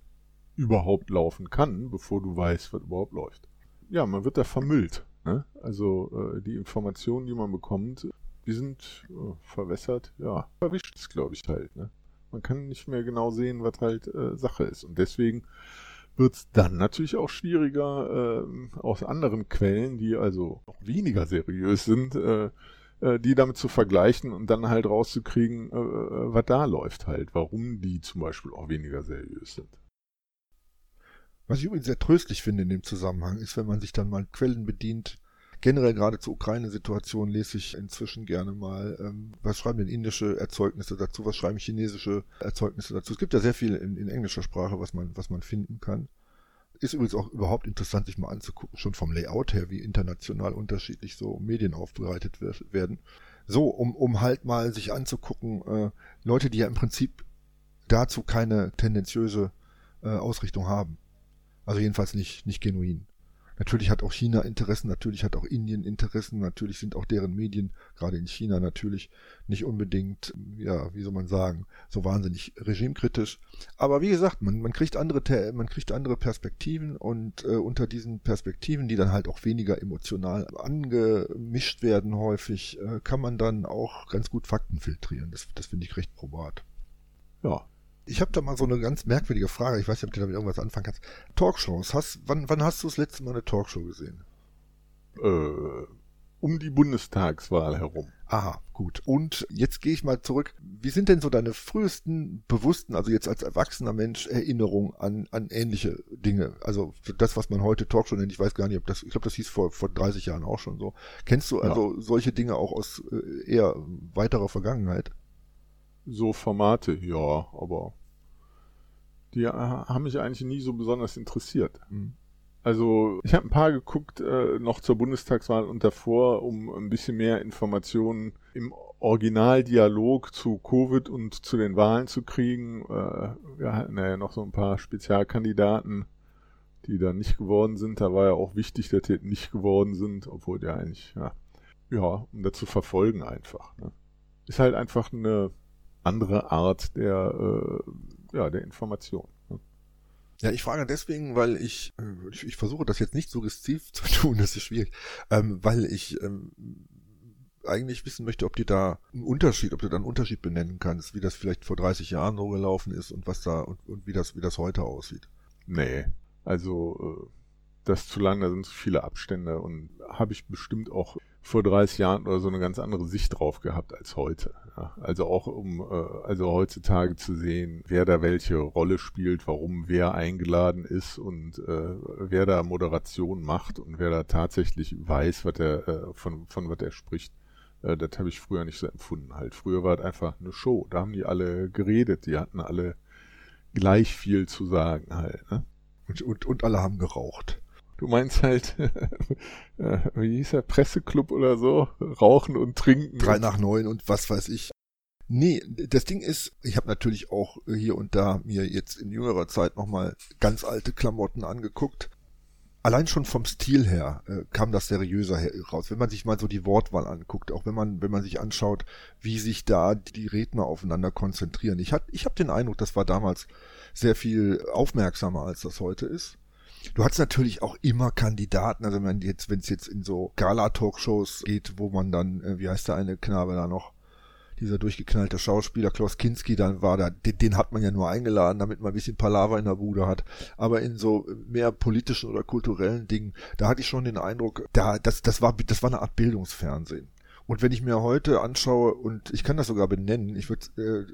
überhaupt laufen kann, bevor du weißt, was überhaupt läuft ja, man wird da vermüllt. Ne? Also äh, die Informationen, die man bekommt, die sind äh, verwässert, ja, verwischt es, glaube ich, halt. Ne? Man kann nicht mehr genau sehen, was halt äh, Sache ist. Und deswegen wird es dann natürlich auch schwieriger, äh, aus anderen Quellen, die also noch weniger seriös sind, äh, äh, die damit zu vergleichen und dann halt rauszukriegen, äh was da läuft halt, warum die zum Beispiel auch weniger seriös sind. Was ich übrigens sehr tröstlich finde in dem Zusammenhang, ist, wenn man sich dann mal Quellen bedient. Generell gerade zur Ukraine-Situation lese ich inzwischen gerne mal, ähm, was schreiben denn indische Erzeugnisse dazu, was schreiben chinesische Erzeugnisse dazu. Es gibt ja sehr viel in, in englischer Sprache, was man, was man finden kann. Ist übrigens auch überhaupt interessant, sich mal anzugucken, schon vom Layout her, wie international unterschiedlich so Medien aufbereitet werden. So, um, um halt mal sich anzugucken, äh, Leute, die ja im Prinzip dazu keine tendenziöse äh, Ausrichtung haben. Also jedenfalls nicht, nicht genuin. Natürlich hat auch China Interessen, natürlich hat auch Indien Interessen, natürlich sind auch deren Medien, gerade in China natürlich, nicht unbedingt, ja, wie soll man sagen, so wahnsinnig regimekritisch. Aber wie gesagt, man, man kriegt andere, man kriegt andere Perspektiven und äh, unter diesen Perspektiven, die dann halt auch weniger emotional angemischt werden häufig, äh, kann man dann auch ganz gut Fakten filtrieren. Das, das finde ich recht probat. Ja, ich habe da mal so eine ganz merkwürdige Frage. Ich weiß nicht, ob du damit irgendwas anfangen kannst. Talkshows. Hast, wann, wann hast du das letzte Mal eine Talkshow gesehen? Äh, um die Bundestagswahl herum. Aha, gut. Und jetzt gehe ich mal zurück. Wie sind denn so deine frühesten bewussten, also jetzt als erwachsener Mensch, Erinnerungen an, an ähnliche Dinge? Also das, was man heute Talkshow nennt, ich weiß gar nicht, ob das, ich glaube, das hieß vor, vor 30 Jahren auch schon so. Kennst du also ja. solche Dinge auch aus äh, eher weiterer Vergangenheit? So Formate, ja, aber die haben mich eigentlich nie so besonders interessiert. Mhm. Also ich habe ein paar geguckt, äh, noch zur Bundestagswahl und davor, um ein bisschen mehr Informationen im Originaldialog zu Covid und zu den Wahlen zu kriegen. Äh, wir hatten ja noch so ein paar Spezialkandidaten, die dann nicht geworden sind. Da war ja auch wichtig, dass die nicht geworden sind, obwohl der eigentlich, ja, ja, um das zu verfolgen einfach. Ne? Ist halt einfach eine andere Art der, äh, ja, der Information. Ne? Ja, ich frage deswegen, weil ich, äh, ich, ich, versuche das jetzt nicht suggestiv zu tun, das ist schwierig, ähm, weil ich ähm, eigentlich wissen möchte, ob dir da einen Unterschied, ob du da einen Unterschied benennen kannst, wie das vielleicht vor 30 Jahren so gelaufen ist und was da und, und wie das, wie das heute aussieht. Nee, also äh, das zu lang, da sind zu viele Abstände und habe ich bestimmt auch vor 30 Jahren oder so eine ganz andere Sicht drauf gehabt als heute. Ja, also auch um äh, also heutzutage zu sehen, wer da welche Rolle spielt, warum wer eingeladen ist und äh, wer da Moderation macht und wer da tatsächlich weiß, was er äh, von von was er spricht. Äh, das habe ich früher nicht so empfunden. Halt früher war es einfach eine Show. Da haben die alle geredet, die hatten alle gleich viel zu sagen halt. Ne? Und, und, und alle haben geraucht. Du meinst halt, äh, wie hieß der, Presseclub oder so? Rauchen und trinken. Drei nach neun und was weiß ich. Nee, das Ding ist, ich habe natürlich auch hier und da mir jetzt in jüngerer Zeit nochmal ganz alte Klamotten angeguckt. Allein schon vom Stil her äh, kam das seriöser raus. Wenn man sich mal so die Wortwahl anguckt, auch wenn man, wenn man sich anschaut, wie sich da die Redner aufeinander konzentrieren. Ich, hat, ich habe den Eindruck, das war damals sehr viel aufmerksamer, als das heute ist. Du hast natürlich auch immer Kandidaten, also wenn jetzt, wenn es jetzt in so Gala-Talkshows geht, wo man dann, äh, wie heißt der eine Knabe da noch, dieser durchgeknallte Schauspieler Klaus Kinski, dann war da, den, den, hat man ja nur eingeladen, damit man ein bisschen Palaver in der Bude hat. Aber in so mehr politischen oder kulturellen Dingen, da hatte ich schon den Eindruck, da, das, das war, das war eine Art Bildungsfernsehen. Und wenn ich mir heute anschaue, und ich kann das sogar benennen, ich würde äh,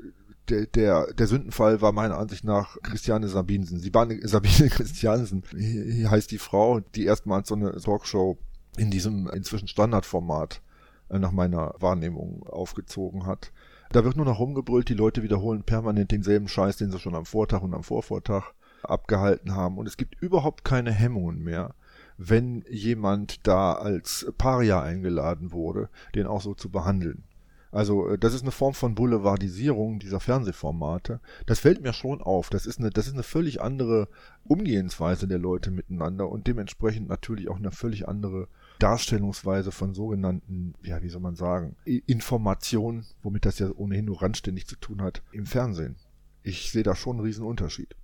der, der, der Sündenfall war meiner Ansicht nach Christiane Sabinsen. Sie war eine, Sabine Christiansen, hier heißt die Frau, die erstmals so eine Talkshow in diesem inzwischen Standardformat äh, nach meiner Wahrnehmung aufgezogen hat. Da wird nur noch rumgebrüllt, die Leute wiederholen permanent denselben Scheiß, den sie schon am Vortag und am Vorvortag abgehalten haben. Und es gibt überhaupt keine Hemmungen mehr, wenn jemand da als Paria eingeladen wurde, den auch so zu behandeln. Also äh, das ist eine Form von Boulevardisierung dieser Fernsehformate. Das fällt mir schon auf. Das ist eine, das ist eine völlig andere Umgehensweise der Leute miteinander und dementsprechend natürlich auch eine völlig andere Darstellungsweise von sogenannten, ja, wie soll man sagen, Informationen, womit das ja ohnehin nur randständig zu tun hat, im Fernsehen. Ich sehe da schon einen riesen Unterschied.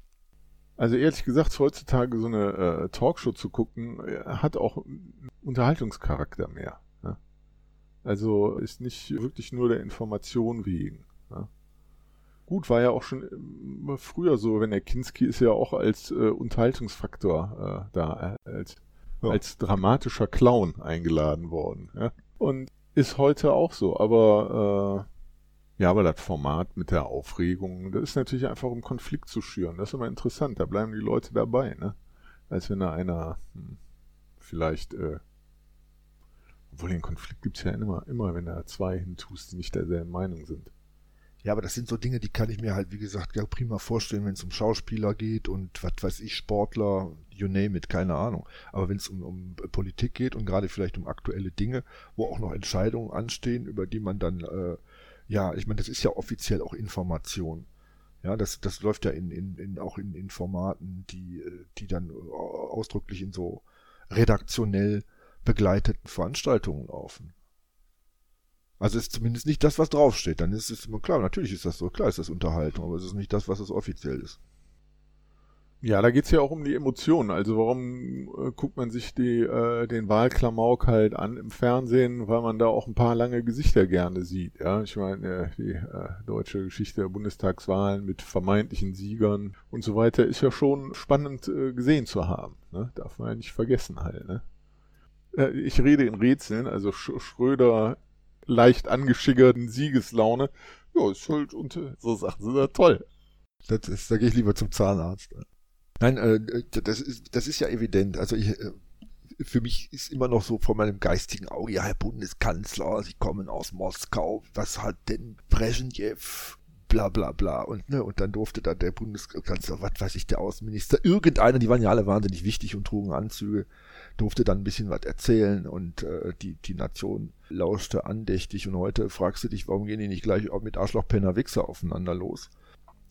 Also ehrlich gesagt, heutzutage so eine äh, Talkshow zu gucken, äh, hat auch Unterhaltungscharakter mehr. Also ist nicht wirklich nur der Information wegen. Ja. Gut, war ja auch schon früher so, wenn der Kinski ist ja auch als äh, Unterhaltungsfaktor äh, da, äh, als, ja. als dramatischer Clown eingeladen worden. Ja. Und ist heute auch so, aber äh, ja, aber das Format mit der Aufregung, das ist natürlich einfach um Konflikt zu schüren. Das ist immer interessant, da bleiben die Leute dabei, ne? als wenn da einer hm, vielleicht, äh, obwohl den Konflikt gibt's ja immer, immer, wenn da zwei hintust, die nicht derselben Meinung sind. Ja, aber das sind so Dinge, die kann ich mir halt, wie gesagt, ja prima vorstellen, wenn es um Schauspieler geht und was weiß ich, Sportler, you name it, keine Ahnung. Aber wenn es um, um Politik geht und gerade vielleicht um aktuelle Dinge, wo auch noch Entscheidungen anstehen, über die man dann, äh, ja, ich meine, das ist ja offiziell auch Information. Ja, das, das läuft ja in, in, in, auch in, in Formaten, die, die dann ausdrücklich in so redaktionell begleiteten Veranstaltungen laufen. Also ist zumindest nicht das, was draufsteht. Dann ist es immer klar, natürlich ist das so, klar ist das Unterhaltung, aber es ist nicht das, was es offiziell ist. Ja, da geht's ja auch um die Emotionen. Also warum äh, guckt man sich die, äh, den Wahlklamauk halt an im Fernsehen, weil man da auch ein paar lange Gesichter gerne sieht. Ja, ich meine, äh, die äh, deutsche Geschichte der Bundestagswahlen mit vermeintlichen Siegern und so weiter ist ja schon spannend äh, gesehen zu haben. Ne? Darf man ja nicht vergessen halt. Ne? Äh, ich rede in Rätseln, also Sch Schröder leicht angeschickerten Siegeslaune. Ja, ist halt und so Sachen sind ja toll. Das ist, da gehe ich lieber zum Zahnarzt. Nein, äh, das, ist, das ist ja evident. Also ich, äh, für mich ist immer noch so vor meinem geistigen Auge, ja, Herr Bundeskanzler, Sie kommen aus Moskau, was hat denn Brezhnev, bla bla bla. Und, ne, und dann durfte da der Bundeskanzler, was weiß ich, der Außenminister, irgendeiner, die waren ja alle wahnsinnig wichtig und trugen Anzüge, durfte dann ein bisschen was erzählen und äh, die, die Nation lauschte andächtig. Und heute fragst du dich, warum gehen die nicht gleich mit Arschlochpenner Wichser aufeinander los?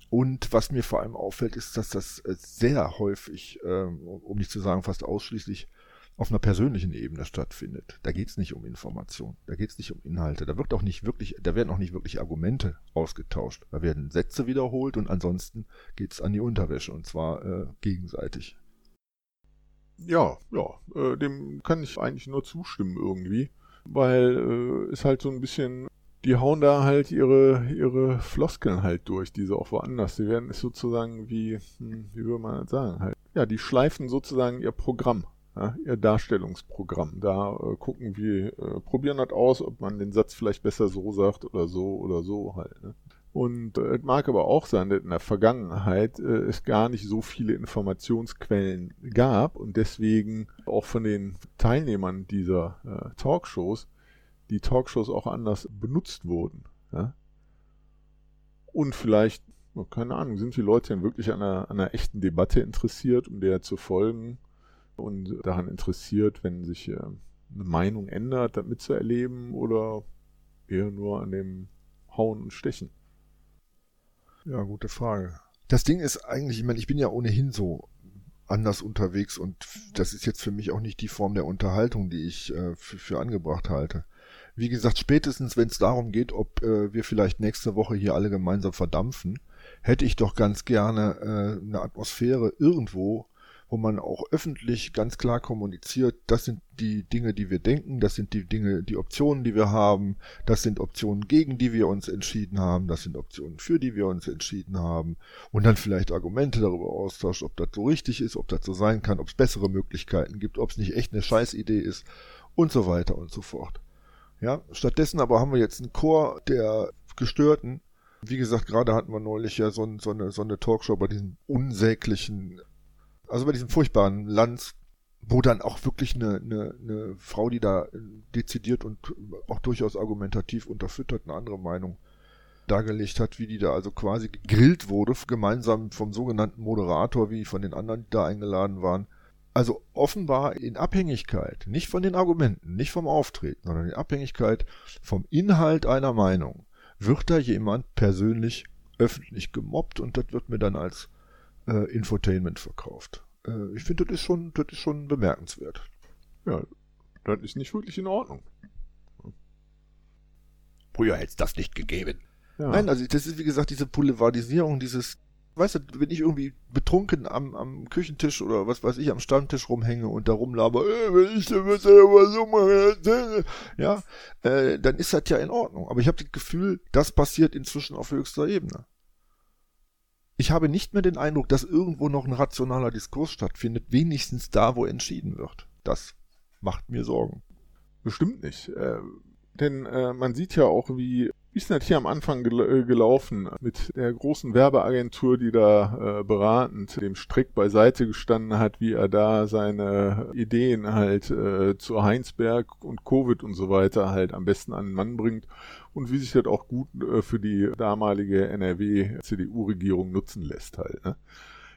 Und was mir vor allem auffällt, ist, dass das äh, sehr häufig, ähm, um nicht zu sagen fast ausschließlich, auf einer persönlichen Ebene stattfindet. Da geht es nicht um Information, da geht es nicht um Inhalte, da wird auch nicht wirklich, da werden auch nicht wirklich Argumente ausgetauscht. Da werden Sätze wiederholt und ansonsten geht es an die Unterwäsche und zwar äh, gegenseitig. Ja, ja, äh, dem kann ich eigentlich nur zustimmen irgendwie, weil äh, ist halt so ein bisschen die hauen da halt ihre, ihre Floskeln halt durch, diese auch woanders. Die werden sozusagen wie, hm, wie würde man das sagen, halt. Ja, die schleifen sozusagen ihr Programm, ja, ihr Darstellungsprogramm. Da äh, gucken wir, äh, probieren das aus, ob man den Satz vielleicht besser so sagt oder so oder so halt. Ne? Und äh, es mag aber auch sein, dass in der Vergangenheit äh, es gar nicht so viele Informationsquellen gab und deswegen auch von den Teilnehmern dieser äh, Talkshows die Talkshows auch anders benutzt wurden. Ja? Und vielleicht, keine Ahnung, sind die Leute denn wirklich an einer, an einer echten Debatte interessiert, um der zu folgen und daran interessiert, wenn sich äh, eine Meinung ändert, das mitzuerleben oder eher nur an dem Hauen und Stechen? Ja, gute Frage. Das Ding ist eigentlich, ich meine, ich bin ja ohnehin so anders unterwegs und das ist jetzt für mich auch nicht die Form der Unterhaltung, die ich äh, für, für angebracht halte. Wie gesagt, spätestens wenn es darum geht, ob äh, wir vielleicht nächste Woche hier alle gemeinsam verdampfen, hätte ich doch ganz gerne äh, eine Atmosphäre irgendwo, wo man auch öffentlich ganz klar kommuniziert, das sind die Dinge, die wir denken, das sind die Dinge, die Optionen, die wir haben, das sind Optionen, gegen die wir uns entschieden haben, das sind Optionen, für die wir uns entschieden haben und dann vielleicht Argumente darüber austauscht, ob das so richtig ist, ob das so sein kann, ob es bessere Möglichkeiten gibt, ob es nicht echt eine Scheißidee ist und so weiter und so fort. Ja, stattdessen aber haben wir jetzt einen Chor der Gestörten. Wie gesagt, gerade hatten wir neulich ja so, so, eine, so eine Talkshow bei diesem unsäglichen, also bei diesem furchtbaren Lanz, wo dann auch wirklich eine, eine, eine Frau, die da dezidiert und auch durchaus argumentativ unterfüttert eine andere Meinung dargelegt hat, wie die da also quasi gegrillt wurde, gemeinsam vom sogenannten Moderator, wie von den anderen, die da eingeladen waren. Also offenbar in Abhängigkeit, nicht von den Argumenten, nicht vom Auftreten, sondern in Abhängigkeit vom Inhalt einer Meinung, wird da jemand persönlich öffentlich gemobbt und das wird mir dann als äh, Infotainment verkauft. Äh, ich finde, das ist schon, das ist schon bemerkenswert. Ja, das ist nicht wirklich in Ordnung. Früher hätte es das nicht gegeben. Ja. Nein, also das ist wie gesagt diese Boulevardisierung, dieses weißt du, wenn ich irgendwie betrunken am, am Küchentisch oder was weiß ich, am Stammtisch rumhänge und da rumlaber, äh, wenn ich denn was so mache, ja, äh, dann ist das ja in Ordnung. Aber ich habe das Gefühl, das passiert inzwischen auf höchster Ebene. Ich habe nicht mehr den Eindruck, dass irgendwo noch ein rationaler Diskurs stattfindet, wenigstens da, wo entschieden wird. Das macht mir Sorgen. Bestimmt nicht. Äh, denn äh, man sieht ja auch, wie Wie ist denn das hier am Anfang gel äh, gelaufen mit der großen Werbeagentur, die da äh, beratend dem Strick beiseite gestanden hat, wie er da seine Ideen halt äh, zu Heinsberg und Covid und so weiter halt am besten an den Mann bringt und wie sich das auch gut äh, für die damalige NRW-CDU-Regierung nutzen lässt halt. Ne?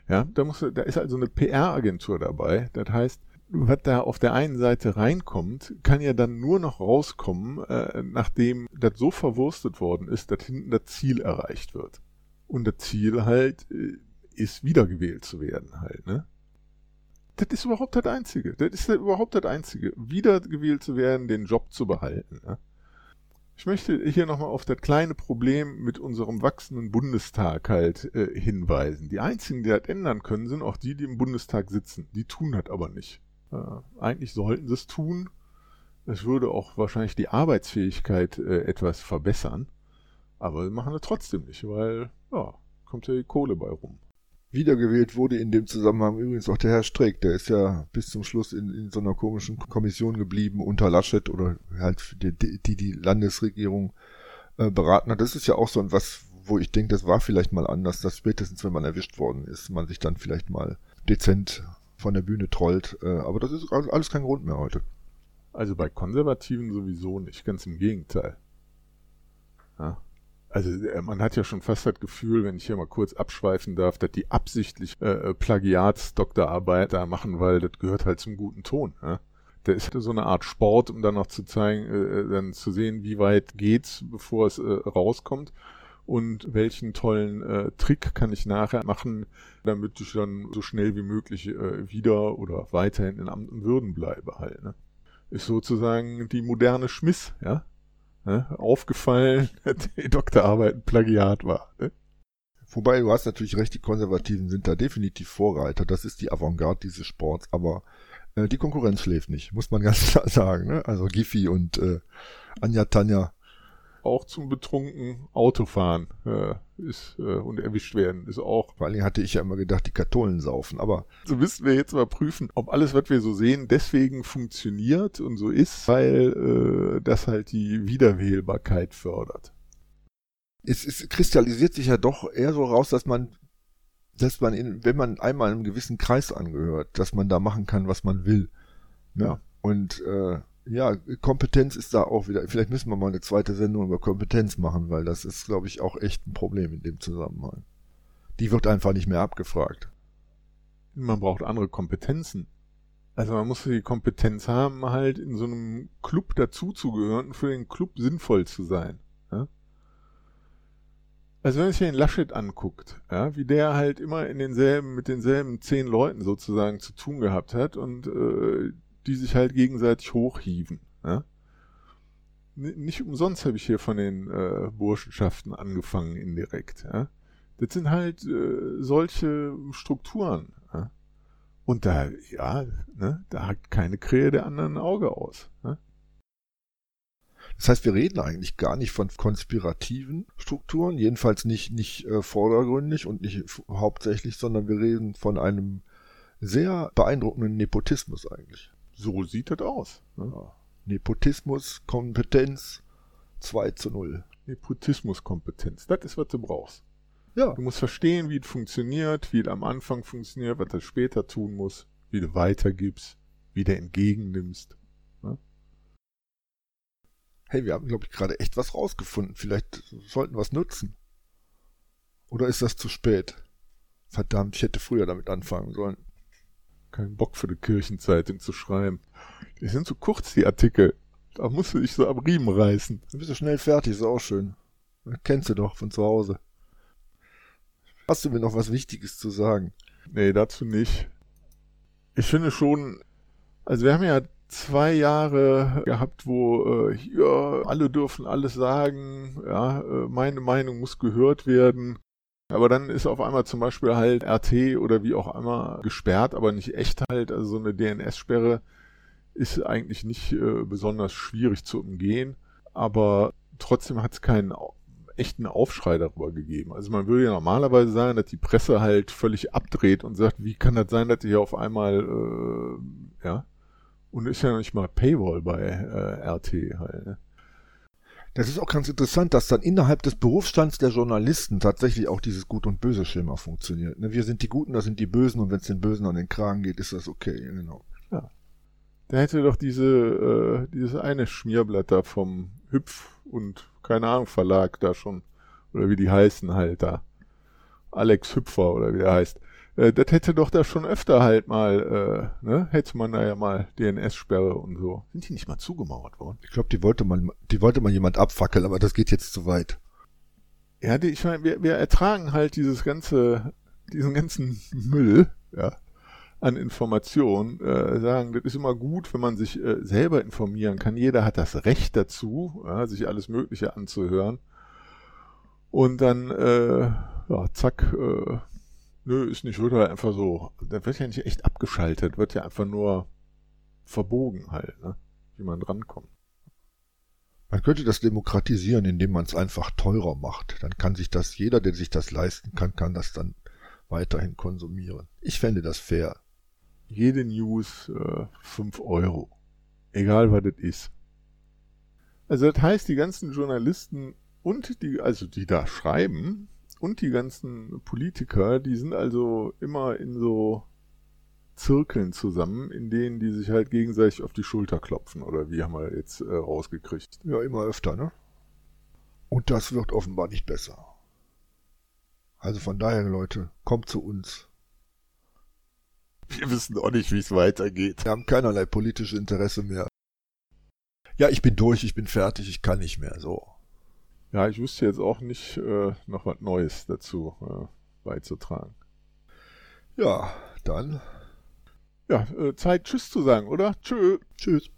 Ja, da muss, da ist also eine PR-Agentur dabei. Das heißt, was da auf der einen Seite reinkommt, kann ja dann nur noch rauskommen, äh, nachdem das so verwurstet worden ist, dass hinten das Ziel erreicht wird. Und das Ziel halt äh, ist, wiedergewählt zu werden halt, ne? Das ist überhaupt das Einzige. Das ist überhaupt das Einzige. Wiedergewählt zu werden, den Job zu behalten. Ne? Ich möchte hier nochmal auf das kleine Problem mit unserem wachsenden Bundestag halt äh, hinweisen. Die einzigen, die das ändern können, sind auch die, die im Bundestag sitzen. Die tun das aber nicht. Äh, eigentlich sollten sie es tun. Es würde auch wahrscheinlich die Arbeitsfähigkeit äh, etwas verbessern. Aber sie machen es trotzdem nicht, weil, ja, kommt ja die Kohle bei rum. Wiedergewählt wurde in dem Zusammenhang übrigens auch der Herr Streeck. Der ist ja bis zum Schluss in, in so einer komischen Kommission geblieben unter Laschet oder halt die die, die Landesregierung äh, beraten hat. Das ist ja auch so was, wo ich denke, das war vielleicht mal anders, dass spätestens, wenn man erwischt worden ist, man sich dann vielleicht mal dezent von der Bühne trollt. Äh, aber das ist alles kein Grund mehr heute. Also bei Konservativen sowieso nicht, ganz im Gegenteil. Ja. Also äh, man hat ja schon fast das Gefühl, wenn ich hier mal kurz abschweifen darf, dass die absichtlich äh, Plagiatsdoktorarbeit da machen, weil das gehört halt zum guten Ton. Ja? Der ist so eine Art Sport, um dann noch zu zeigen, äh, äh, dann zu sehen, wie weit geht's, bevor es äh, rauskommt und welchen tollen äh, Trick kann ich nachher machen, damit ich dann so schnell wie möglich äh, wieder oder weiterhin in Amt und Würden bleibe halt. Ne? Ist sozusagen die moderne Schmiss, ja. Ne? Aufgefallen, die Doktorarbeit ein Plagiat war. Ne? Wobei du hast natürlich recht, die Konservativen sind da definitiv Vorreiter. Das ist die Avantgarde dieses Sports, aber äh, die Konkurrenz schläft nicht, muss man ganz klar sagen. Ne? Also Giffy und äh, Anja Tanja auch zum betrunken Autofahren äh, ist äh, und erwischt werden ist auch. Vor allem hatte ich ja immer gedacht, die Katholen saufen, aber so müssten wir jetzt mal prüfen, ob alles, was wir so sehen, deswegen funktioniert und so ist, weil äh, das halt die Wiederwählbarkeit fördert. Es, es kristallisiert sich ja doch eher so raus, dass man dass man in, wenn man einmal einem gewissen Kreis angehört, dass man da machen kann, was man will. Ja. Und äh, ja, Kompetenz ist da auch wieder. Vielleicht müssen wir mal eine zweite Sendung über Kompetenz machen, weil das ist, glaube ich, auch echt ein Problem in dem Zusammenhang. Die wird einfach nicht mehr abgefragt. Man braucht andere Kompetenzen. Also man muss die Kompetenz haben, halt in so einem Club dazuzugehören und für den Club sinnvoll zu sein. Ja? Also wenn man sich den Laschet anguckt, ja, wie der halt immer in denselben, mit denselben zehn Leuten sozusagen zu tun gehabt hat und äh, die sich halt gegenseitig hochhieven. Ja? Nicht umsonst habe ich hier von den äh, Burschenschaften angefangen indirekt. Ja? Das sind halt äh, solche Strukturen. Ja? Und da, ja, ne, da hat keine Krähe der anderen Auge aus. Ja? Das heißt, wir reden eigentlich gar nicht von konspirativen Strukturen, jedenfalls nicht, nicht äh, vordergründig und nicht hauptsächlich, sondern wir reden von einem sehr beeindruckenden Nepotismus eigentlich. So sieht das aus. Ne? Nepotismus, Kompetenz 2 zu 0. Nepotismus-Kompetenz, das ist, was du brauchst. Ja. Du musst verstehen, wie es funktioniert, wie es am Anfang funktioniert, was du später tun musst, wie du weitergibst, wie du entgegennimmst. Ne? Hey, wir haben, glaube ich, gerade echt was rausgefunden. Vielleicht sollten wir es nutzen. Oder ist das zu spät? Verdammt, ich hätte früher damit anfangen sollen keinen Bock für eine Kirchenzeitung zu schreiben. Die sind zu kurz, die Artikel. Da musst du dich so am Riemen reißen. Dann bist du schnell fertig, ist auch schön. Kennst du doch von zu Hause. Hast du mir noch was Wichtiges zu sagen? Nee, dazu nicht. Ich finde schon, also wir haben ja zwei Jahre gehabt, wo äh, hier alle dürfen alles sagen, ja, äh, meine Meinung muss gehört werden. Aber dann ist auf einmal zum Beispiel halt RT oder wie auch immer gesperrt, aber nicht echt halt. Also so eine DNS-Sperre ist eigentlich nicht äh, besonders schwierig zu umgehen. Aber trotzdem hat es keinen echten Aufschrei darüber gegeben. Also man würde ja normalerweise sagen, dass die Presse halt völlig abdreht und sagt, wie kann das sein, dass hier auf einmal, äh, ja, und ist ja noch nicht mal Paywall bei äh, RT halt. Ne? Das ist auch ganz interessant, dass dann innerhalb des Berufsstands der Journalisten tatsächlich auch dieses Gut- und Böse-Schema funktioniert. Ne? Wir sind die Guten, das sind die Bösen und wenn es den Bösen an den Kragen geht, ist das okay, genau. Ja. Der hätte doch diese, äh, dieses eine Schmierblatt da vom Hüpf und keine Ahnung Verlag da schon, oder wie die heißen halt da. Alex Hüpfer oder wie der heißt. Äh, das hätte doch da schon öfter halt mal, äh, ne, hätte man da ja mal DNS-Sperre und so. Sind die nicht mal zugemauert worden? Ich glaube, die wollte man, die wollte man jemand abfackeln, aber das geht jetzt zu weit. Ja, die, ich meine, wir, wir ertragen halt dieses ganze, diesen ganzen Müll, ja, an Informationen, äh, sagen, das ist immer gut, wenn man sich äh, selber informieren kann. Jeder hat das Recht dazu, ja, sich alles Mögliche anzuhören. Und dann, äh, ja, zack, äh, nö, ist nicht, wird halt einfach so. Da wird ja nicht echt abgeschaltet, wird ja einfach nur verbogen halt, ne? wie man drankommt. Man könnte das demokratisieren, indem man es einfach teurer macht. Dann kann sich das, jeder, der sich das leisten kann, kann das dann weiterhin konsumieren. Ich fände das fair. Jede News äh, 5 Euro. Egal was das ist. Also das heißt, die ganzen Journalisten und die, also die da schreiben, und die ganzen Politiker, die sind also immer in so Zirkeln zusammen, in denen die sich halt gegenseitig auf die Schulter klopfen, oder wie haben wir jetzt äh, rausgekriegt. Ja, immer öfter, ne? Und das wird offenbar nicht besser. Also von daher, Leute, kommt zu uns. Wir wissen auch nicht, wie es weitergeht. Wir haben keinerlei politische Interesse mehr. Ja, ich bin durch, ich bin fertig, ich kann nicht mehr, so. Ja, ich wüsste jetzt auch nicht äh, noch was Neues dazu äh, beizutragen. Ja, dann. Ja, äh, Zeit Tschüss zu sagen, oder? Tschö. Tschüss.